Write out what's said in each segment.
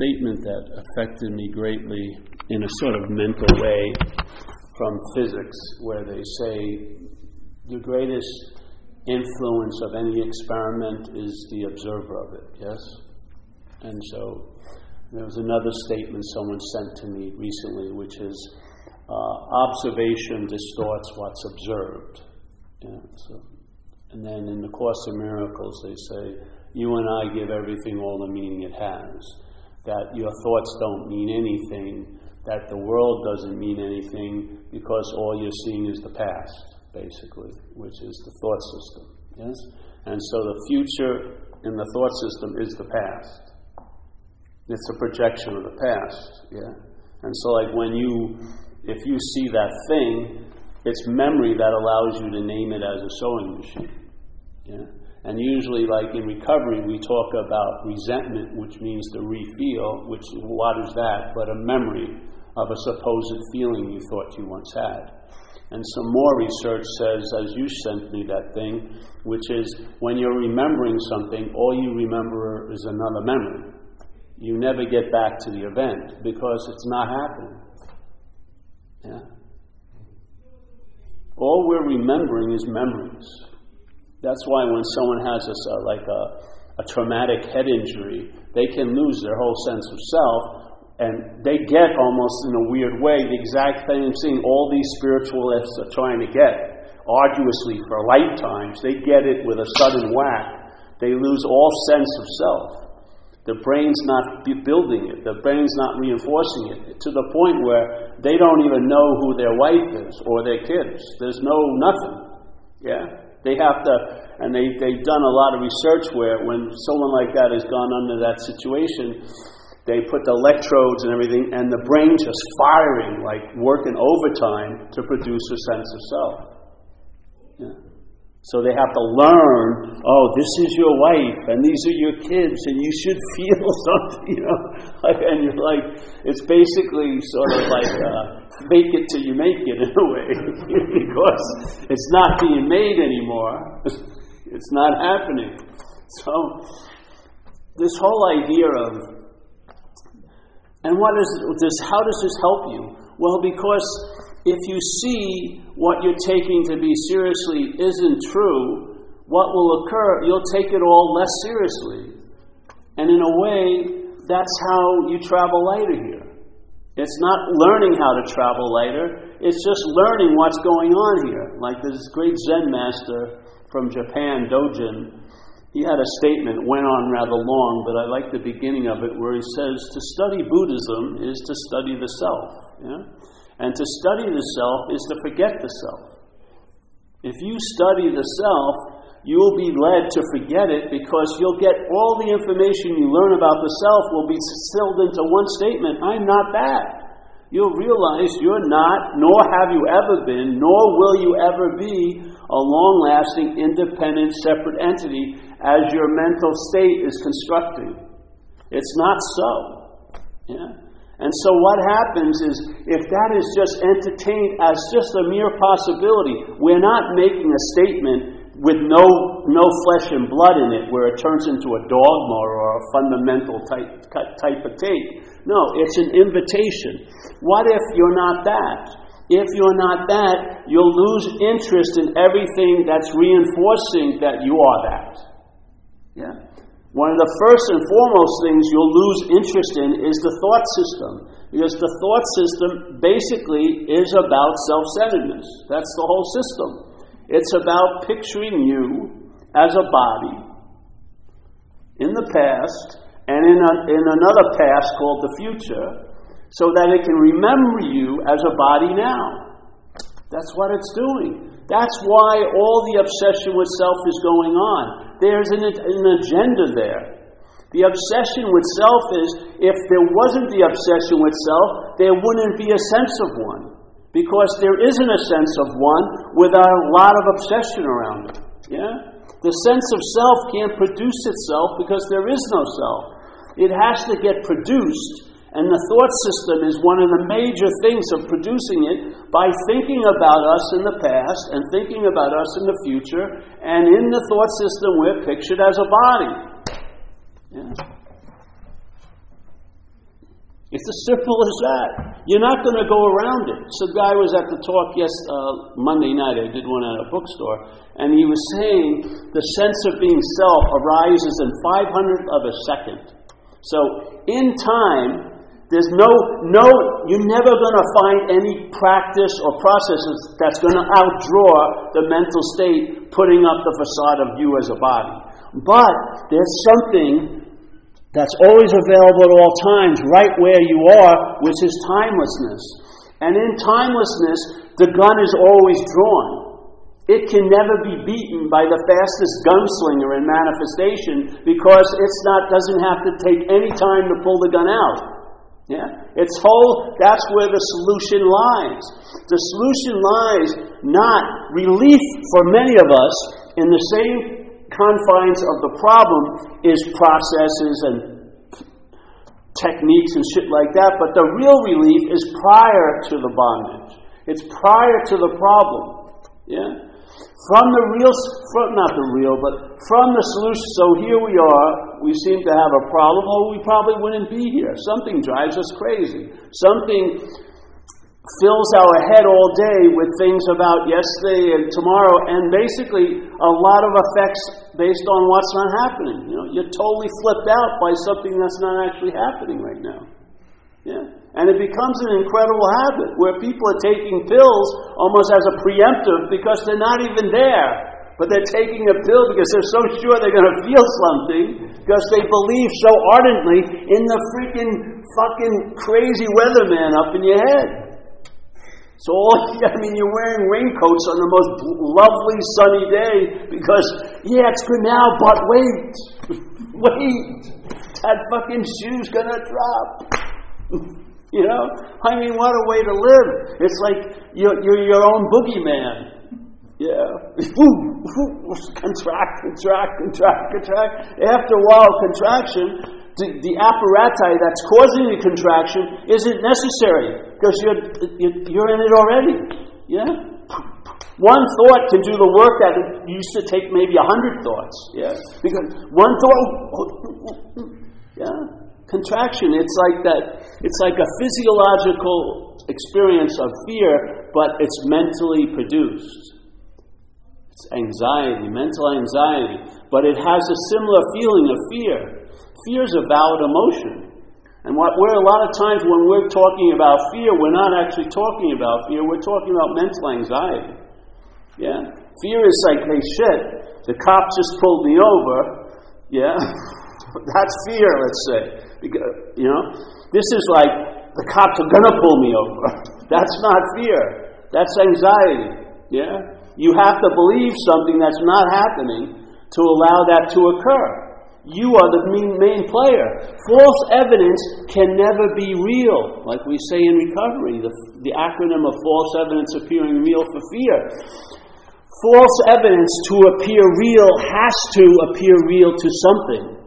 statement that affected me greatly in a sort of mental way from physics, where they say the greatest influence of any experiment is the observer of it, yes? And so there was another statement someone sent to me recently, which is uh, observation distorts what's observed. Yeah, so, and then in the Course of Miracles, they say, You and I give everything all the meaning it has. That your thoughts don't mean anything, that the world doesn't mean anything because all you're seeing is the past basically, which is the thought system. Yes? And so the future in the thought system is the past. It's a projection of the past, yeah? And so like when you if you see that thing, it's memory that allows you to name it as a sewing machine. Yeah? And usually, like in recovery, we talk about resentment, which means to refeel, which what is that? But a memory of a supposed feeling you thought you once had. And some more research says, as you sent me that thing, which is when you're remembering something, all you remember is another memory. You never get back to the event because it's not happening. Yeah? All we're remembering is memories. That's why when someone has a, uh, like a, a traumatic head injury, they can lose their whole sense of self and they get almost in a weird way the exact thing all these spiritualists are trying to get arduously for lifetimes. They get it with a sudden whack. They lose all sense of self. The brain's not building it, the brain's not reinforcing it to the point where they don't even know who their wife is or their kids. There's no nothing. Yeah? They have to, and they, they've done a lot of research where when someone like that has gone under that situation, they put the electrodes and everything, and the brain just firing, like working overtime to produce a sense of self. Yeah. So they have to learn, oh, this is your wife, and these are your kids, and you should feel something, you know. and you're like, it's basically sort of like uh, fake it till you make it in a way, because it's not being made anymore. it's not happening. So, this whole idea of and what is this? How does this help you? Well, because if you see what you're taking to be seriously isn't true, what will occur? You'll take it all less seriously. And in a way, that's how you travel lighter here. It's not learning how to travel lighter, it's just learning what's going on here. Like this great Zen master from Japan, Dogen, he had a statement, went on rather long, but I like the beginning of it where he says, To study Buddhism is to study the self. Yeah? And to study the self is to forget the self. If you study the self, you'll be led to forget it because you'll get all the information you learn about the self will be distilled into one statement I'm not that you'll realize you're not, nor have you ever been, nor will you ever be a long lasting, independent, separate entity as your mental state is constructing. It's not so. Yeah? And so what happens is if that is just entertained as just a mere possibility, we're not making a statement with no, no flesh and blood in it where it turns into a dogma or a fundamental type, type of take. No, it's an invitation. What if you're not that? If you're not that, you'll lose interest in everything that's reinforcing that you are that. Yeah? One of the first and foremost things you'll lose interest in is the thought system. Because the thought system basically is about self centeredness. That's the whole system. It's about picturing you as a body in the past and in, a, in another past called the future so that it can remember you as a body now. That's what it's doing. That's why all the obsession with self is going on. There's an, an agenda there. The obsession with self is if there wasn't the obsession with self, there wouldn't be a sense of one. Because there isn't a sense of one without a lot of obsession around it. Yeah? The sense of self can't produce itself because there is no self. It has to get produced, and the thought system is one of the major things of producing it by thinking about us in the past and thinking about us in the future, and in the thought system we're pictured as a body. Yeah? It's as simple as that. You're not going to go around it. So, guy was at the talk yes uh, Monday night. I did one at a bookstore, and he was saying the sense of being self arises in 500th of a second. So, in time, there's no no. You're never going to find any practice or processes that's going to outdraw the mental state putting up the facade of you as a body. But there's something that's always available at all times, right where you are, which is timelessness. And in timelessness, the gun is always drawn. It can never be beaten by the fastest gunslinger in manifestation because it's not doesn't have to take any time to pull the gun out. Yeah? It's whole that's where the solution lies. The solution lies not relief for many of us in the same confines of the problem is processes and techniques and shit like that, but the real relief is prior to the bondage. It's prior to the problem. Yeah? From the real, from, not the real, but from the solution. So here we are, we seem to have a problem, or we probably wouldn't be here. Something drives us crazy. Something fills our head all day with things about yesterday and tomorrow, and basically a lot of effects based on what's not happening. You know, you're totally flipped out by something that's not actually happening right now. Yeah. And it becomes an incredible habit where people are taking pills almost as a preemptive because they're not even there. But they're taking a pill because they're so sure they're going to feel something because they believe so ardently in the freaking fucking crazy weatherman up in your head. So all, I mean, you're wearing raincoats on the most lovely sunny day because, yeah, it's good now, but wait, wait, that fucking shoe's gonna drop. you know? I mean, what a way to live. It's like you're, you're your own boogeyman. Yeah. contract, contract, contract, contract. After a while, contraction, the, the apparatus that's causing the contraction isn't necessary because you're, you're in it already. Yeah? One thought can do the work that used to take maybe a hundred thoughts. Yeah? Because one thought, yeah? Contraction, it's like that, it's like a physiological experience of fear, but it's mentally produced. It's anxiety, mental anxiety, but it has a similar feeling of fear. Fear is a valid emotion. And what we're a lot of times when we're talking about fear, we're not actually talking about fear, we're talking about mental anxiety. Yeah? Fear is like, hey, shit, the cop just pulled me over. Yeah? That's fear, let's say. Because, you know? This is like, the cops are to pull me over. That's not fear. That's anxiety. Yeah? You have to believe something that's not happening to allow that to occur. You are the main, main player. False evidence can never be real, like we say in recovery, the, the acronym of false evidence appearing real for fear. False evidence to appear real has to appear real to something.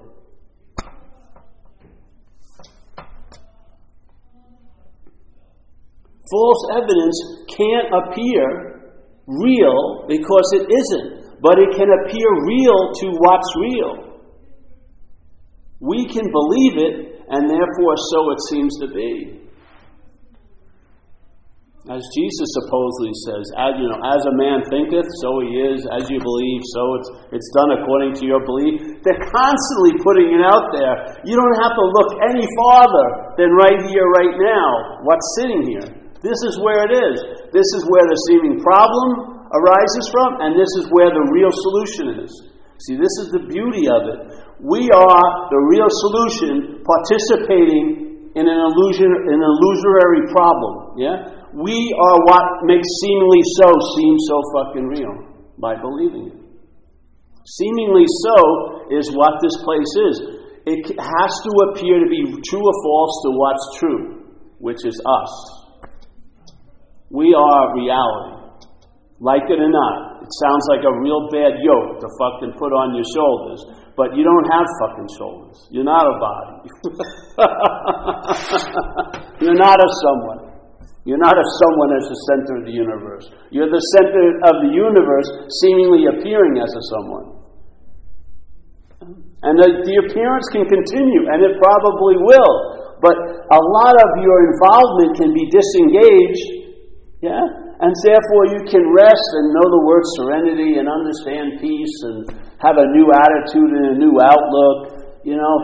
False evidence can't appear real because it isn't, but it can appear real to what's real. We can believe it, and therefore so it seems to be. As Jesus supposedly says, as, you know, as a man thinketh, so he is. As you believe, so it's, it's done according to your belief. They're constantly putting it out there. You don't have to look any farther than right here, right now, what's sitting here. This is where it is. This is where the seeming problem arises from, and this is where the real solution is. See, this is the beauty of it. We are the real solution participating in an illusion, an illusory problem. Yeah? We are what makes seemingly so seem so fucking real by believing it. Seemingly so is what this place is. It has to appear to be true or false to what's true, which is us. We are reality. Like it or not, it sounds like a real bad yoke to fucking put on your shoulders. But you don't have fucking shoulders. You're not a body. You're not a someone. You're not a someone as the center of the universe. You're the center of the universe, seemingly appearing as a someone. And the, the appearance can continue, and it probably will. But a lot of your involvement can be disengaged, yeah? And therefore you can rest and know the word serenity and understand peace and have a new attitude and a new outlook, you know,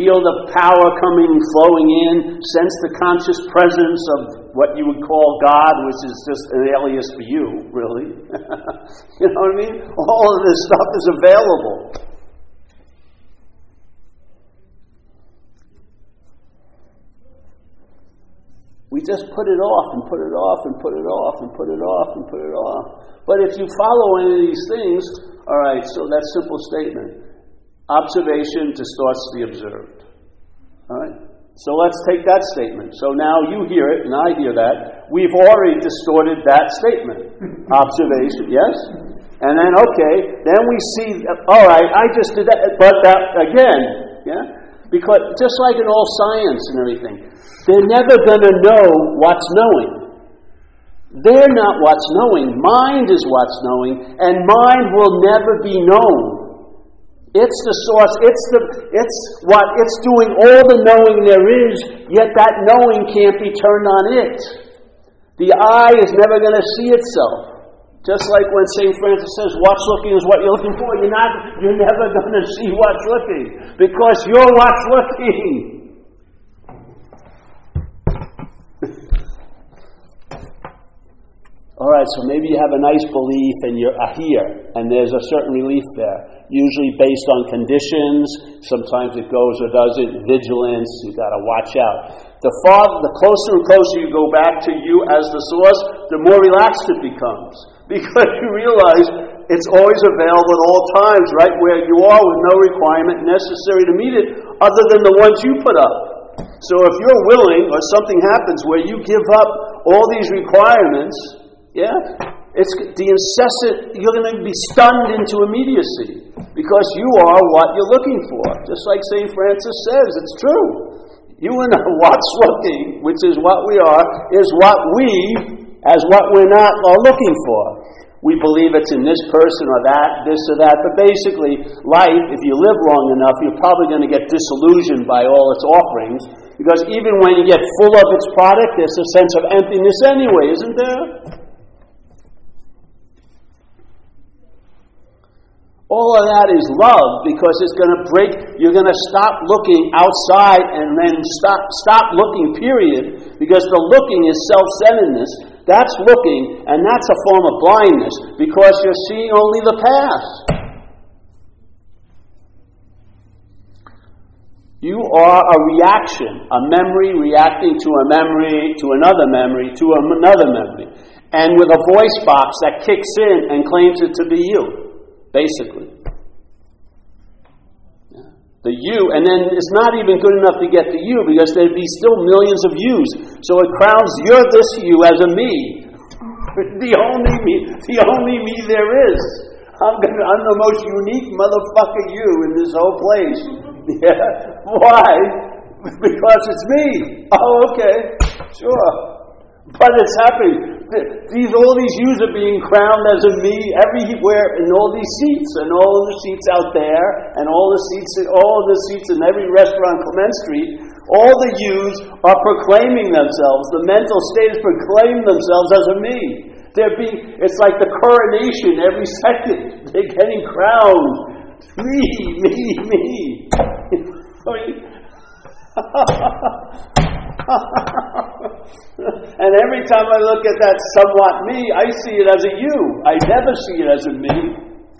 feel the power coming, flowing in, sense the conscious presence of what you would call God, which is just an alias for you, really. you know what I mean? All of this stuff is available. We just put it off and put it off and put it off and put it off and put it off. But if you follow any of these things, all right, so that simple statement observation distorts the observed. All right? So let's take that statement. So now you hear it and I hear that. We've already distorted that statement. Observation, yes? And then, okay, then we see, all right, I just did that, but that again? Because just like in all science and everything, they're never going to know what's knowing. They're not what's knowing. Mind is what's knowing, and mind will never be known. It's the source. It's the it's what it's doing all the knowing there is, yet that knowing can't be turned on it. The eye is never going to see itself. Just like when St. Francis says, what's looking is what you're looking for, you're not you're never going to see what's looking. Because you're what's looking. All right, so maybe you have a nice belief and you're here, and there's a certain relief there, usually based on conditions. Sometimes it goes or doesn't. Vigilance, you got to watch out. The farther, the closer and closer you go back to you as the source, the more relaxed it becomes, because you realize it's always available at all times, right where you are, with no requirement necessary to meet it, other than the ones you put up. So if you're willing, or something happens where you give up all these requirements yeah? It's the incessant, you're going to be stunned into immediacy because you are what you're looking for. Just like St. Francis says, it's true. You and what's looking, which is what we are, is what we, as what we're not, are looking for. We believe it's in this person or that, this or that, but basically, life, if you live long enough, you're probably going to get disillusioned by all its offerings because even when you get full of its product, there's a sense of emptiness anyway, isn't there? All of that is love because it's going to break, you're going to stop looking outside and then stop, stop looking, period, because the looking is self centeredness. That's looking, and that's a form of blindness because you're seeing only the past. You are a reaction, a memory reacting to a memory, to another memory, to another memory, and with a voice box that kicks in and claims it to be you basically. The you, and then it's not even good enough to get the you because there'd be still millions of yous. So it crowns you're this you as a me. the only me, the only me there is. I'm, gonna, I'm the most unique motherfucker you in this whole place. Yeah. Why? Because it's me. Oh, okay. Sure. But it's happening these all these yous are being crowned as a me everywhere in all these seats and all the seats out there and all the seats all the seats in every restaurant on Clement Street. All the yous are proclaiming themselves. The mental state is proclaiming themselves as a me. They're being it's like the coronation every second. They're getting crowned. Me, me, me. I mean and every time I look at that somewhat me, I see it as a you. I never see it as a me.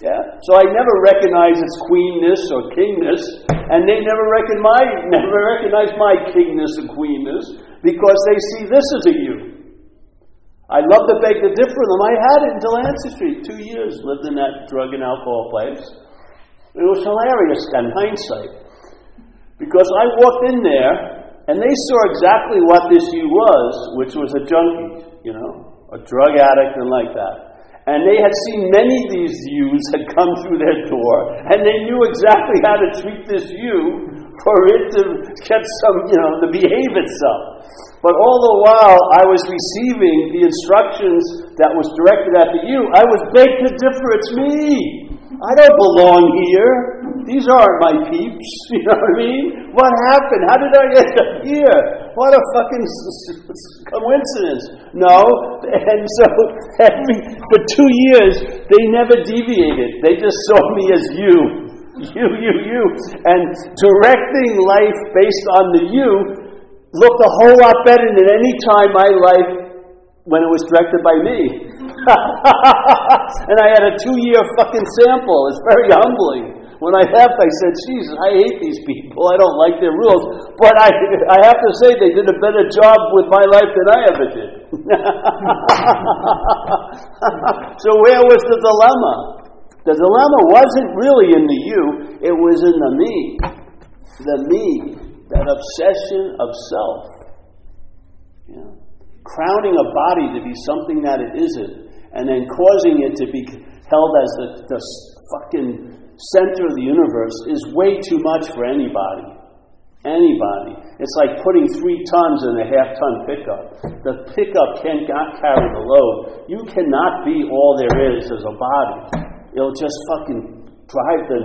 Yeah? So I never recognize its queenness or kingness, and they never recognize, never recognize my kingness and queenness because they see this as a you. I love to beg to differ them. I had it in Delancey Street, two years, lived in that drug and alcohol place. It was hilarious in hindsight. Because I walked in there and they saw exactly what this you was, which was a junkie, you know, a drug addict and like that. And they had seen many of these yous had come through their door, and they knew exactly how to treat this you for it to get some, you know, to behave itself. But all the while I was receiving the instructions that was directed at the you, I was begged to differ. It's me. I don't belong here. These aren't my peeps. You know what I mean? What happened? How did I end up here? What a fucking coincidence. No. And so every, for two years, they never deviated. They just saw me as you. You, you, you. And directing life based on the you looked a whole lot better than any time my life when it was directed by me. and I had a two year fucking sample. It's very humbling. When I left, I said, Jesus, I hate these people. I don't like their rules. But I, I have to say, they did a better job with my life than I ever did. so, where was the dilemma? The dilemma wasn't really in the you, it was in the me. The me, that obsession of self. Yeah. Crowning a body to be something that it isn't and then causing it to be held as the, the fucking center of the universe is way too much for anybody. Anybody. It's like putting three tons in a half ton pickup. The pickup cannot carry the load. You cannot be all there is as a body. It'll just fucking drive the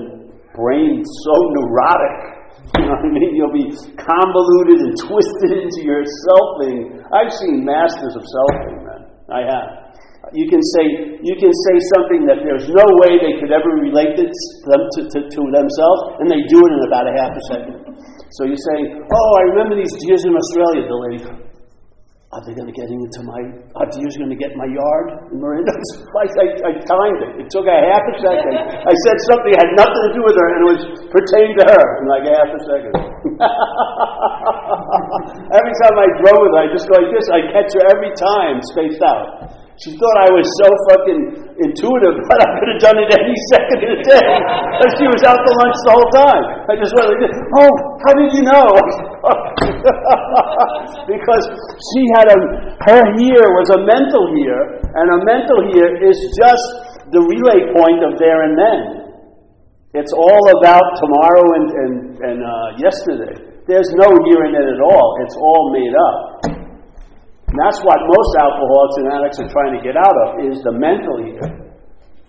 brain so neurotic. You know what I mean? You'll be convoluted and twisted into your selfing. I've seen masters of selfing, man. I have. You can say you can say something that there's no way they could ever relate it them to, to, to themselves, and they do it in about a half a second. So you say, "Oh, I remember these deers in Australia, Billy. Are they going to get into my? Are deers going to get my yard in Marinda?" I, I, I timed it. It took a half a second. I said something had nothing to do with her, and it was pertained to her in like a half a second. every time I drove with her, I just go like this. I catch her every time, spaced out. She thought I was so fucking intuitive, but I could have done it any second of the day. And she was out to lunch the whole time. I just went like oh, how did you know? because she had a, her here was a mental here, and a mental here is just the relay point of there and then. It's all about tomorrow and, and, and uh, yesterday. There's no here and then at all. It's all made up. And that's what most alcoholics and addicts are trying to get out of, is the mental here.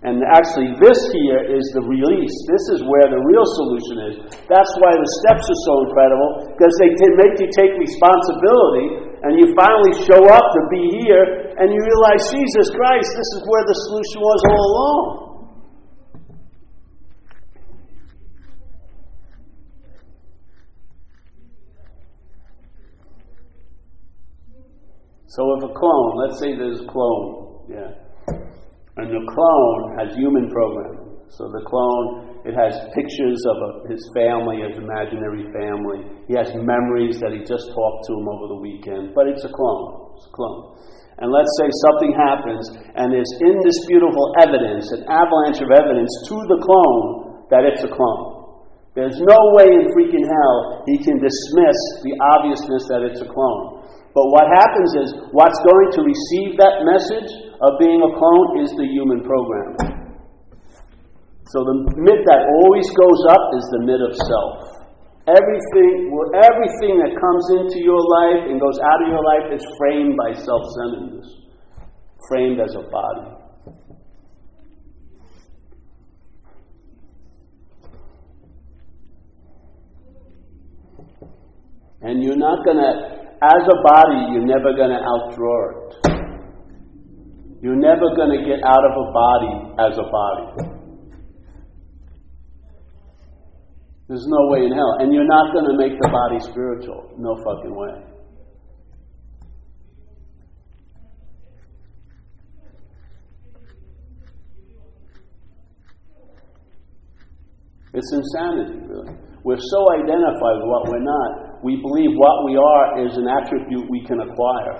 And actually, this here is the release. This is where the real solution is. That's why the steps are so incredible, because they can make you take responsibility, and you finally show up to be here, and you realize, Jesus Christ, this is where the solution was all along. So if a clone, let's say there's a clone, yeah, and the clone has human programming. So the clone, it has pictures of a, his family, his imaginary family. He has memories that he just talked to him over the weekend, but it's a clone. It's a clone. And let's say something happens, and there's indisputable evidence, an avalanche of evidence to the clone that it's a clone. There's no way in freaking hell he can dismiss the obviousness that it's a clone. But what happens is, what's going to receive that message of being a clone is the human program. So the myth that always goes up is the myth of self. Everything, everything that comes into your life and goes out of your life is framed by self centeredness, framed as a body. And you're not going to as a body, you're never going to outdraw it. You're never going to get out of a body as a body. There's no way in hell. And you're not going to make the body spiritual. No fucking way. It's insanity, really. We're so identified with what we're not we believe what we are is an attribute we can acquire.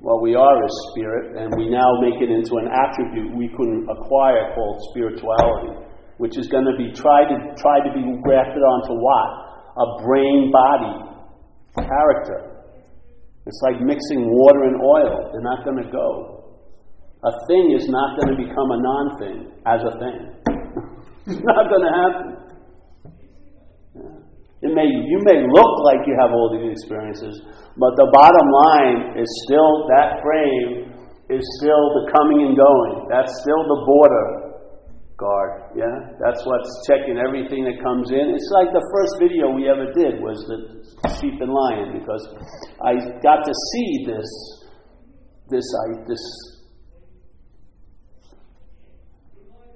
What we are is spirit, and we now make it into an attribute we can acquire called spirituality, which is going to be tried to try to be grafted onto what? A brain body character. It's like mixing water and oil. They're not going to go. A thing is not going to become a non thing as a thing. it's not going to happen. It may, you may look like you have all these experiences, but the bottom line is still that frame is still the coming and going. That's still the border guard. Yeah, that's what's checking everything that comes in. It's like the first video we ever did was the sheep and lion because I got to see this, this, I, this,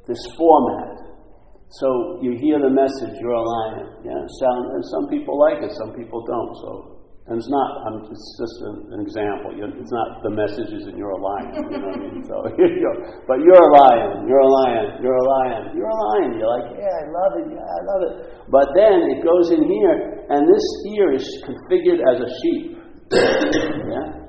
this format. So you hear the message, you're a lion. Yeah, sound, and some people like it, some people don't. So and it's not, I'm, it's just an, an example. It's not the messages and you're a lion, you know what I mean? So, you know, but you're a lion, you're a lion, you're a lion, you're a lion. You're like, yeah, I love it, yeah, I love it. But then it goes in here, and this ear is configured as a sheep. yeah?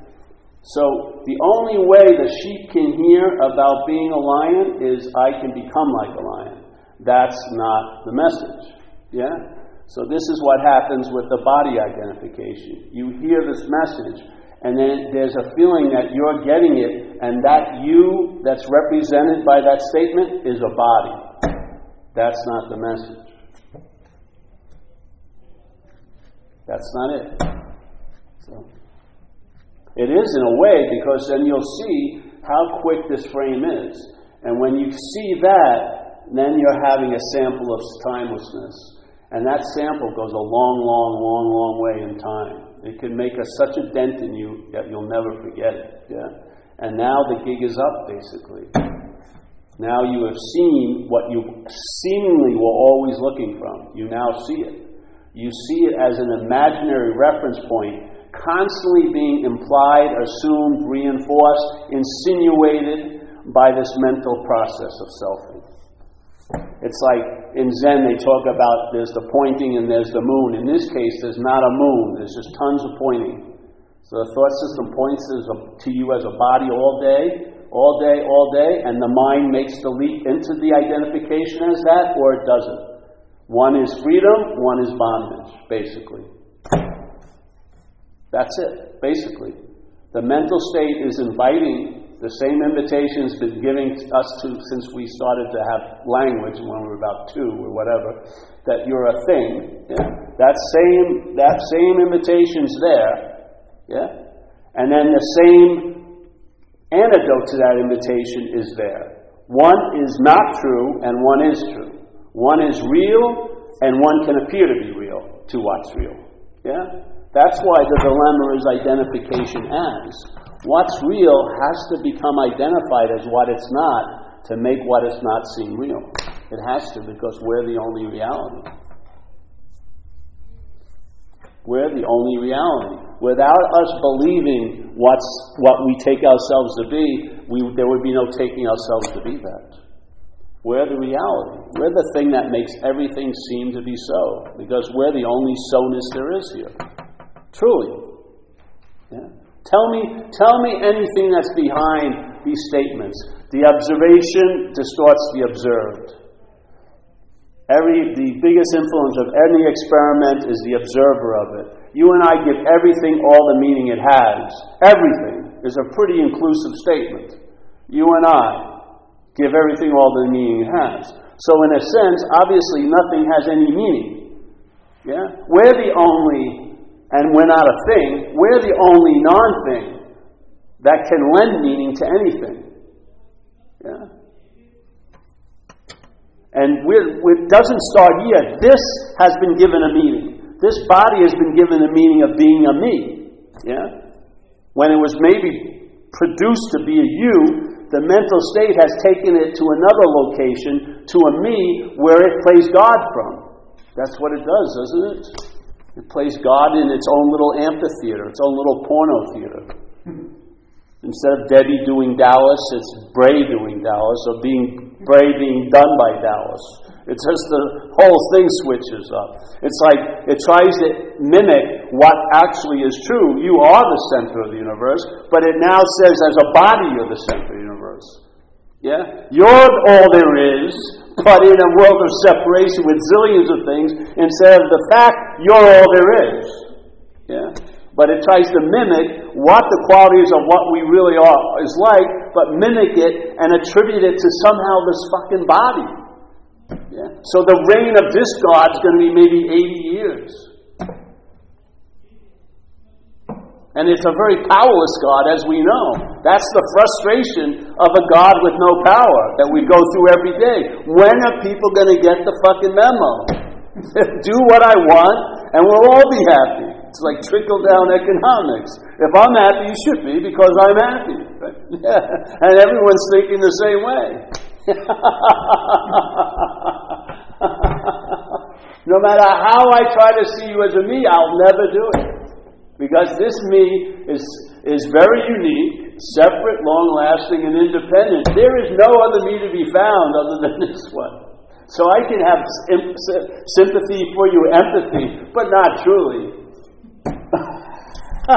So the only way the sheep can hear about being a lion is I can become like a lion. That's not the message. Yeah? So, this is what happens with the body identification. You hear this message, and then there's a feeling that you're getting it, and that you that's represented by that statement is a body. That's not the message. That's not it. So, it is in a way because then you'll see how quick this frame is. And when you see that, then you're having a sample of timelessness. And that sample goes a long, long, long, long way in time. It can make a, such a dent in you that you'll never forget it. Yeah? And now the gig is up, basically. Now you have seen what you seemingly were always looking from. You now see it. You see it as an imaginary reference point, constantly being implied, assumed, reinforced, insinuated by this mental process of selfing. It's like in Zen, they talk about there's the pointing and there's the moon. In this case, there's not a moon, there's just tons of pointing. So the thought system points to you as a body all day, all day, all day, and the mind makes the leap into the identification as that, or it doesn't. One is freedom, one is bondage, basically. That's it, basically. The mental state is inviting the same invitation has been given us to since we started to have language when we were about two or whatever, that you're a thing. Yeah? That same that same invitation's there. Yeah? And then the same antidote to that invitation is there. One is not true and one is true. One is real and one can appear to be real to what's real. Yeah? That's why the dilemma is identification as. What's real has to become identified as what it's not to make what it's not seem real. It has to because we're the only reality. We're the only reality. Without us believing what's, what we take ourselves to be, we, there would be no taking ourselves to be that. We're the reality. We're the thing that makes everything seem to be so, because we're the only so-ness there is here. Truly. Yeah. Tell me, tell me anything that's behind these statements. The observation distorts the observed. Every, the biggest influence of any experiment is the observer of it. You and I give everything all the meaning it has. Everything is a pretty inclusive statement. You and I give everything all the meaning it has. So, in a sense, obviously nothing has any meaning. Yeah? We're the only and we're not a thing, we're the only non thing that can lend meaning to anything. Yeah? And it doesn't start here. This has been given a meaning. This body has been given a meaning of being a me. Yeah? When it was maybe produced to be a you, the mental state has taken it to another location, to a me, where it plays God from. That's what it does, doesn't it? It plays God in its own little amphitheater, its own little porno theater. Instead of Debbie doing Dallas, it's Bray doing Dallas, or being Bray being done by Dallas. It's just the whole thing switches up. It's like it tries to mimic what actually is true. You are the center of the universe, but it now says as a body you're the center of the universe. Yeah? You're all there is, but in a world of separation with zillions of things instead of the fact you're all there is. Yeah? But it tries to mimic what the qualities of what we really are is like, but mimic it and attribute it to somehow this fucking body. Yeah? So the reign of this God is going to be maybe 80 years. And it's a very powerless God, as we know. That's the frustration of a God with no power that we go through every day. When are people going to get the fucking memo? Do what I want, and we'll all be happy. It's like trickle down economics. If I'm happy, you should be because I'm happy. and everyone's thinking the same way. no matter how I try to see you as a me, I'll never do it. Because this me is, is very unique, separate, long lasting, and independent. There is no other me to be found other than this one. So I can have sympathy for you, empathy, but not truly.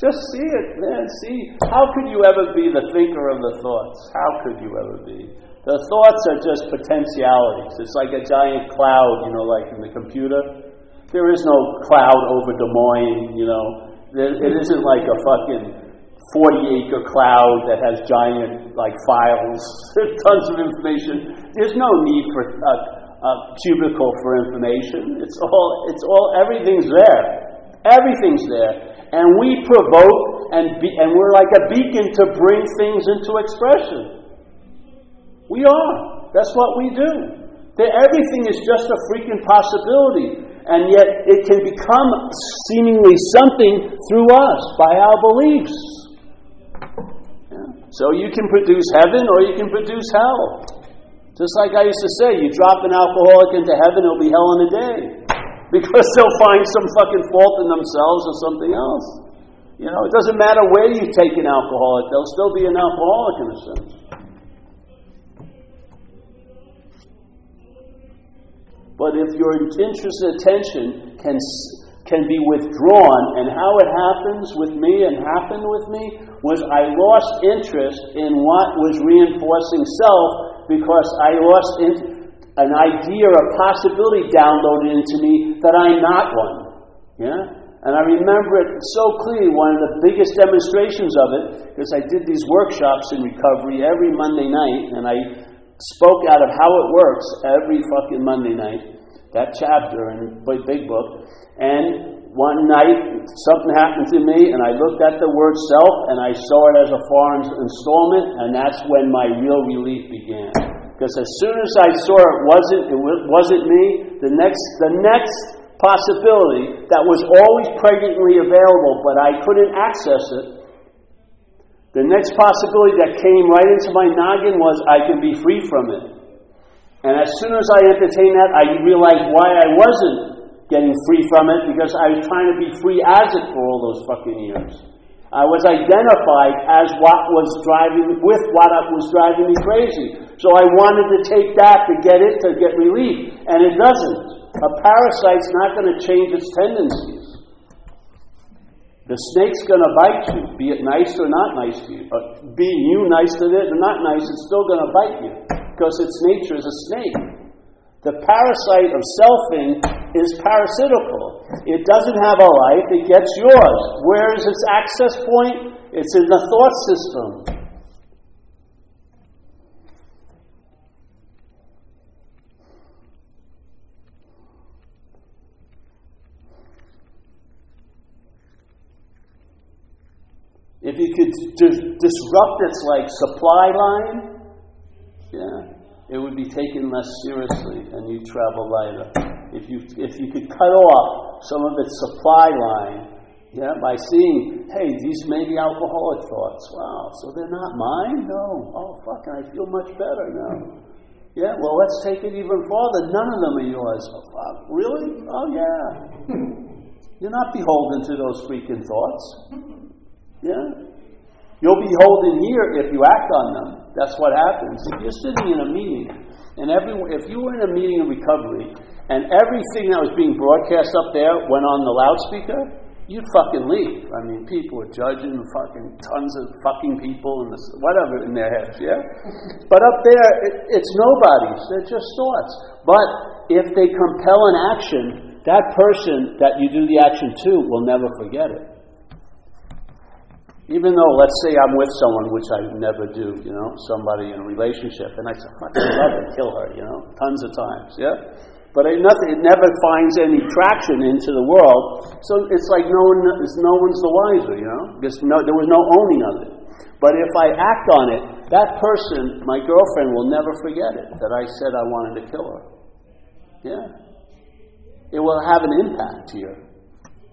Just see it, man. See, how could you ever be the thinker of the thoughts? How could you ever be? The thoughts are just potentialities. It's like a giant cloud, you know, like in the computer. There is no cloud over Des Moines, you know. It isn't like a fucking 40 acre cloud that has giant, like, files, tons of information. There's no need for a, a cubicle for information. It's all, it's all, everything's there. Everything's there. And we provoke and, be, and we're like a beacon to bring things into expression. We are. That's what we do. That everything is just a freaking possibility. And yet it can become seemingly something through us by our beliefs. So you can produce heaven or you can produce hell. Just like I used to say, you drop an alcoholic into heaven, it'll be hell in a day. Because they'll find some fucking fault in themselves or something else. You know, it doesn't matter where you take an alcoholic, they'll still be an alcoholic in a sense. But if your interest and attention can, can be withdrawn, and how it happens with me and happened with me was I lost interest in what was reinforcing self because I lost in, an idea or a possibility downloaded into me that I'm not one. Yeah? And I remember it so clearly, one of the biggest demonstrations of it, because I did these workshops in recovery every Monday night, and I spoke out of how it works every fucking Monday night, that chapter in Big Book. And one night, something happened to me, and I looked at the word self, and I saw it as a foreign installment, and that's when my real relief began. Because as soon as I saw it wasn't, it wasn't me, the next, the next possibility that was always pregnantly available, but I couldn't access it, the next possibility that came right into my noggin was I can be free from it. And as soon as I entertained that, I realized why I wasn't getting free from it because I was trying to be free as it for all those fucking years. I was identified as what was driving with what was driving me crazy. So I wanted to take that to get it to get relief, and it doesn't. A parasite's not going to change its tendencies. The snake's going to bite you, be it nice or not nice to you. Or be you nice to it or not nice, it's still going to bite you because its nature is a snake. The parasite of selfing is parasitical. It doesn't have a life, it gets yours. Where is its access point? It's in the thought system. If you could disrupt its like supply line, yeah, it would be taken less seriously and you'd travel lighter. If you if you could cut off some of its supply line, yeah, by seeing, hey, these may be alcoholic thoughts. Wow, so they're not mine? No. Oh fuck, I feel much better now. Yeah, well let's take it even farther. None of them are yours. Oh, fuck. Really? Oh yeah. You're not beholden to those freaking thoughts. Yeah? You'll be holding here if you act on them. That's what happens. If you're sitting in a meeting, and every, if you were in a meeting of recovery, and everything that was being broadcast up there went on the loudspeaker, you'd fucking leave. I mean, people are judging fucking tons of fucking people and whatever in their heads, yeah? But up there, it, it's nobody's. They're just thoughts. But if they compel an action, that person that you do the action to will never forget it. Even though, let's say I'm with someone, which I never do, you know, somebody in a relationship, and I say, fucking love her, kill her, you know, tons of times, yeah? but it, nothing, it never finds any traction into the world. So it's like no one, no one's the wiser, you know. Because no, there was no owning of it. But if I act on it, that person, my girlfriend, will never forget it that I said I wanted to kill her. Yeah. It will have an impact here.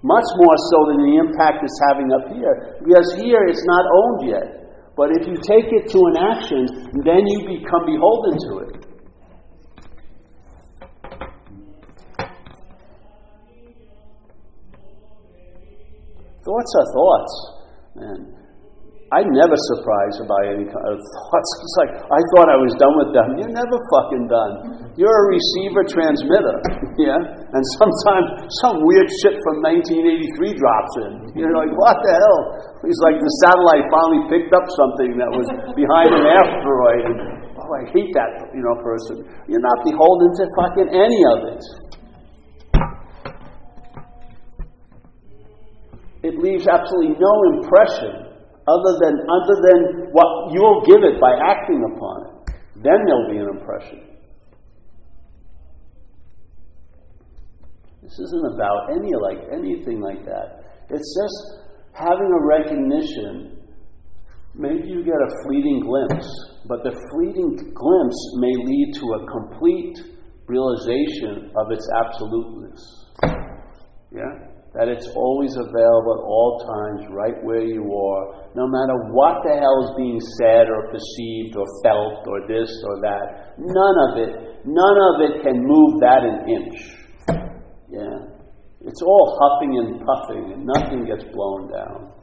Much more so than the impact it's having up here. Because here it's not owned yet. But if you take it to an action, then you become beholden to it. Thoughts are thoughts. Man, I'm never surprised by any kind of thoughts. It's like, I thought I was done with them. You're never fucking done. You're a receiver transmitter. Yeah? And sometimes some weird shit from 1983 drops in. You're like, what the hell? It's like the satellite finally picked up something that was behind an asteroid. And, oh, I hate that, you know, person. You're not beholden to fucking any of it. It leaves absolutely no impression other than, other than what you'll give it by acting upon it. Then there'll be an impression. This isn't about any like anything like that. It's just having a recognition. Maybe you get a fleeting glimpse, but the fleeting glimpse may lead to a complete realization of its absoluteness. Yeah? That it's always available at all times, right where you are, no matter what the hell is being said or perceived or felt or this or that. None of it, none of it can move that an inch. Yeah. It's all huffing and puffing and nothing gets blown down.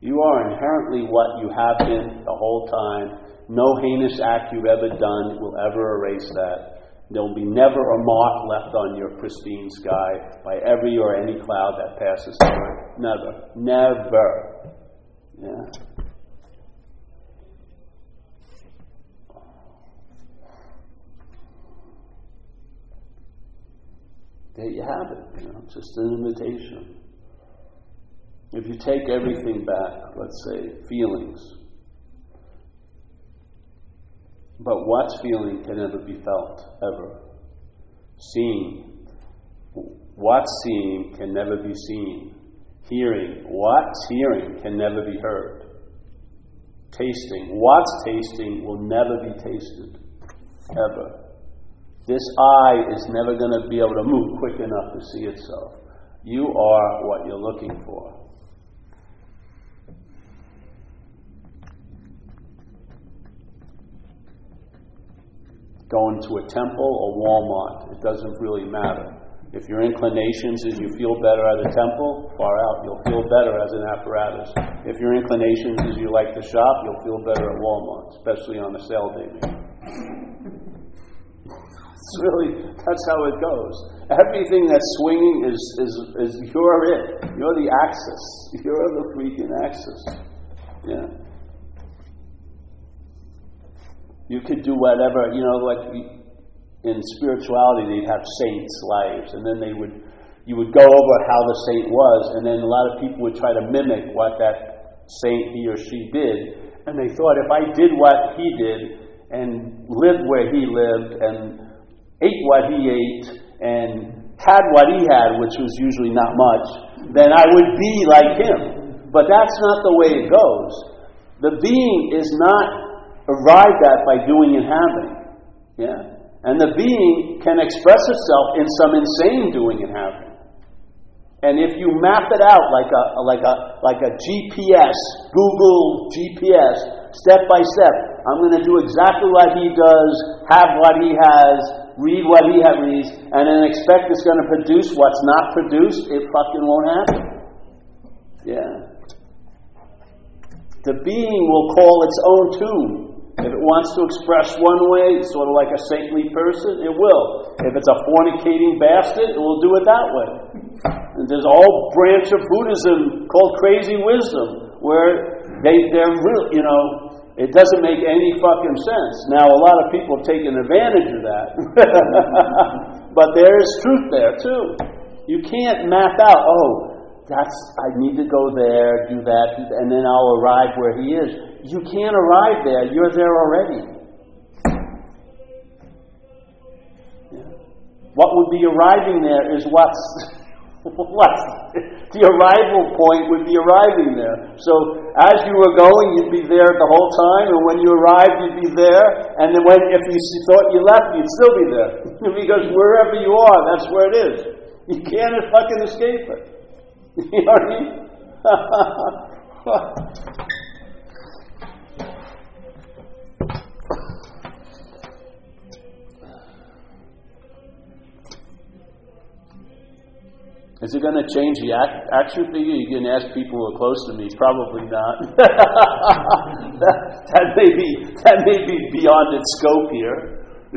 You are inherently what you have been the whole time. No heinous act you've ever done will ever erase that. There'll be never a mark left on your pristine sky by every or any cloud that passes through. Never. Never. Yeah. There you have it, you know, just an invitation. If you take everything back, let's say feelings, but what's feeling can never be felt, ever. Seeing, what's seeing can never be seen. Hearing, what's hearing can never be heard. Tasting, what's tasting will never be tasted, ever. This eye is never going to be able to move quick enough to see itself. You are what you're looking for. Going to a temple or Walmart. It doesn't really matter. If your inclinations is you feel better at a temple, far out, you'll feel better as an apparatus. If your inclinations is you like to shop, you'll feel better at Walmart, especially on a sale day. It's really, that's how it goes. Everything that's swinging is, is, is you're it. You're the axis. You're the freaking axis. Yeah. You could do whatever, you know, like in spirituality, they'd have saints' lives, and then they would, you would go over how the saint was, and then a lot of people would try to mimic what that saint, he or she, did. And they thought, if I did what he did, and lived where he lived, and ate what he ate, and had what he had, which was usually not much, then I would be like him. But that's not the way it goes. The being is not arrived at by doing and having. Yeah? And the being can express itself in some insane doing and having. And if you map it out like a, like a, like a GPS, Google GPS, step by step, I'm going to do exactly what he does, have what he has, read what he has reads, and then expect it's going to produce what's not produced, it fucking won't happen. Yeah. The being will call its own tune. If it wants to express one way, sort of like a saintly person, it will. If it's a fornicating bastard, it will do it that way. And there's a whole branch of Buddhism called crazy wisdom, where they, they're real, you know, it doesn't make any fucking sense. Now, a lot of people have taken advantage of that. but there is truth there, too. You can't map out, oh, that's, I need to go there, do that, do that, and then I'll arrive where he is. You can't arrive there, you're there already. What would be arriving there is what's what the arrival point would be arriving there. So as you were going, you'd be there the whole time, and when you arrived, you'd be there. And then when if you thought you left, you'd still be there because wherever you are, that's where it is. You can't fucking escape it. You know what I mean? Is it going to change the act, action figure? You can ask people who are close to me. Probably not. that, that, may be that may be beyond its scope here.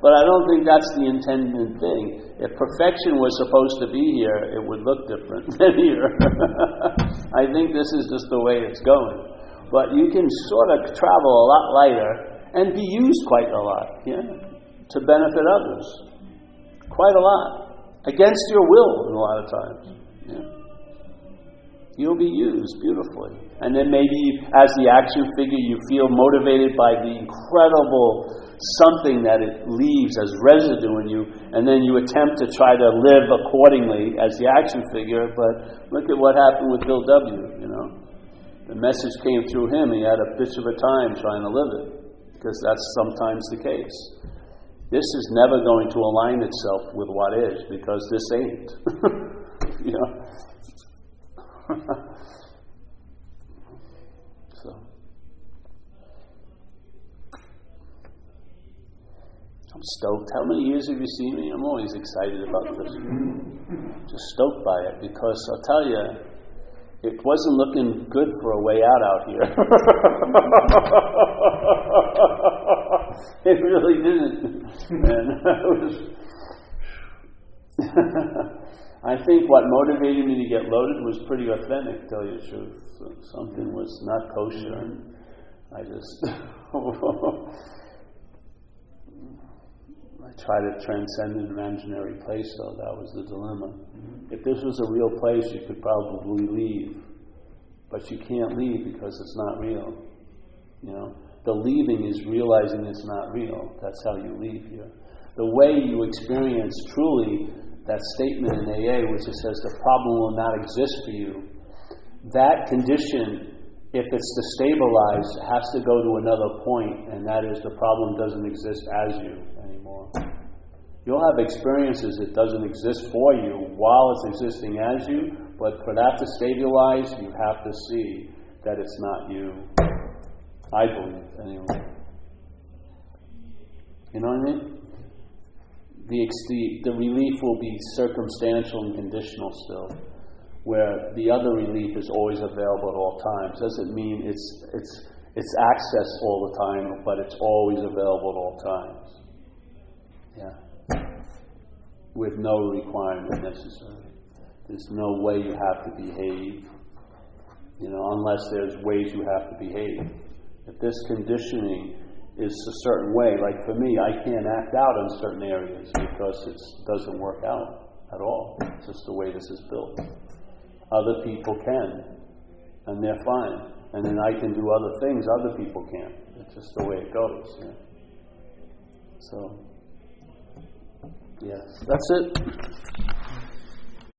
but I don't think that's the intended thing. If perfection was supposed to be here, it would look different than here. I think this is just the way it's going. But you can sort of travel a lot lighter and be used quite a lot, yeah, to benefit others quite a lot, against your will a lot of times. Yeah. You'll be used beautifully. And then maybe as the action figure, you feel motivated by the incredible something that it leaves as residue in you, and then you attempt to try to live accordingly as the action figure. But look at what happened with Bill W., you know. The message came through him, he had a bitch of a time trying to live it, because that's sometimes the case. This is never going to align itself with what is because this ain't. you know? so. I'm stoked. How many years have you seen me? I'm always excited about this. Just stoked by it because I'll tell you, it wasn't looking good for a way out out here. it really didn't. And was, I think what motivated me to get loaded was pretty authentic, tell you the truth. Something was not kosher. I just I try to transcend an imaginary place, though. That was the dilemma. Mm-hmm. If this was a real place, you could probably leave. But you can't leave because it's not real. You know? The leaving is realizing it's not real. That's how you leave here. The way you experience truly that statement in AA, which it says the problem will not exist for you, that condition, if it's to stabilize, has to go to another point, and that is the problem doesn't exist as you anymore. You'll have experiences it doesn't exist for you while it's existing as you, but for that to stabilize, you have to see that it's not you. I believe, anyway. You know what I mean? The, the, the relief will be circumstantial and conditional still, where the other relief is always available at all times. Doesn't mean it's, it's, it's access all the time, but it's always available at all times. Yeah with no requirement necessary. There's no way you have to behave, you know, unless there's ways you have to behave. This conditioning is a certain way, like for me, I can't act out in certain areas because it doesn't work out at all. It's just the way this is built. Other people can, and they're fine. And then I can do other things other people can't. It's just the way it goes. Yeah. So. Yes, that's it.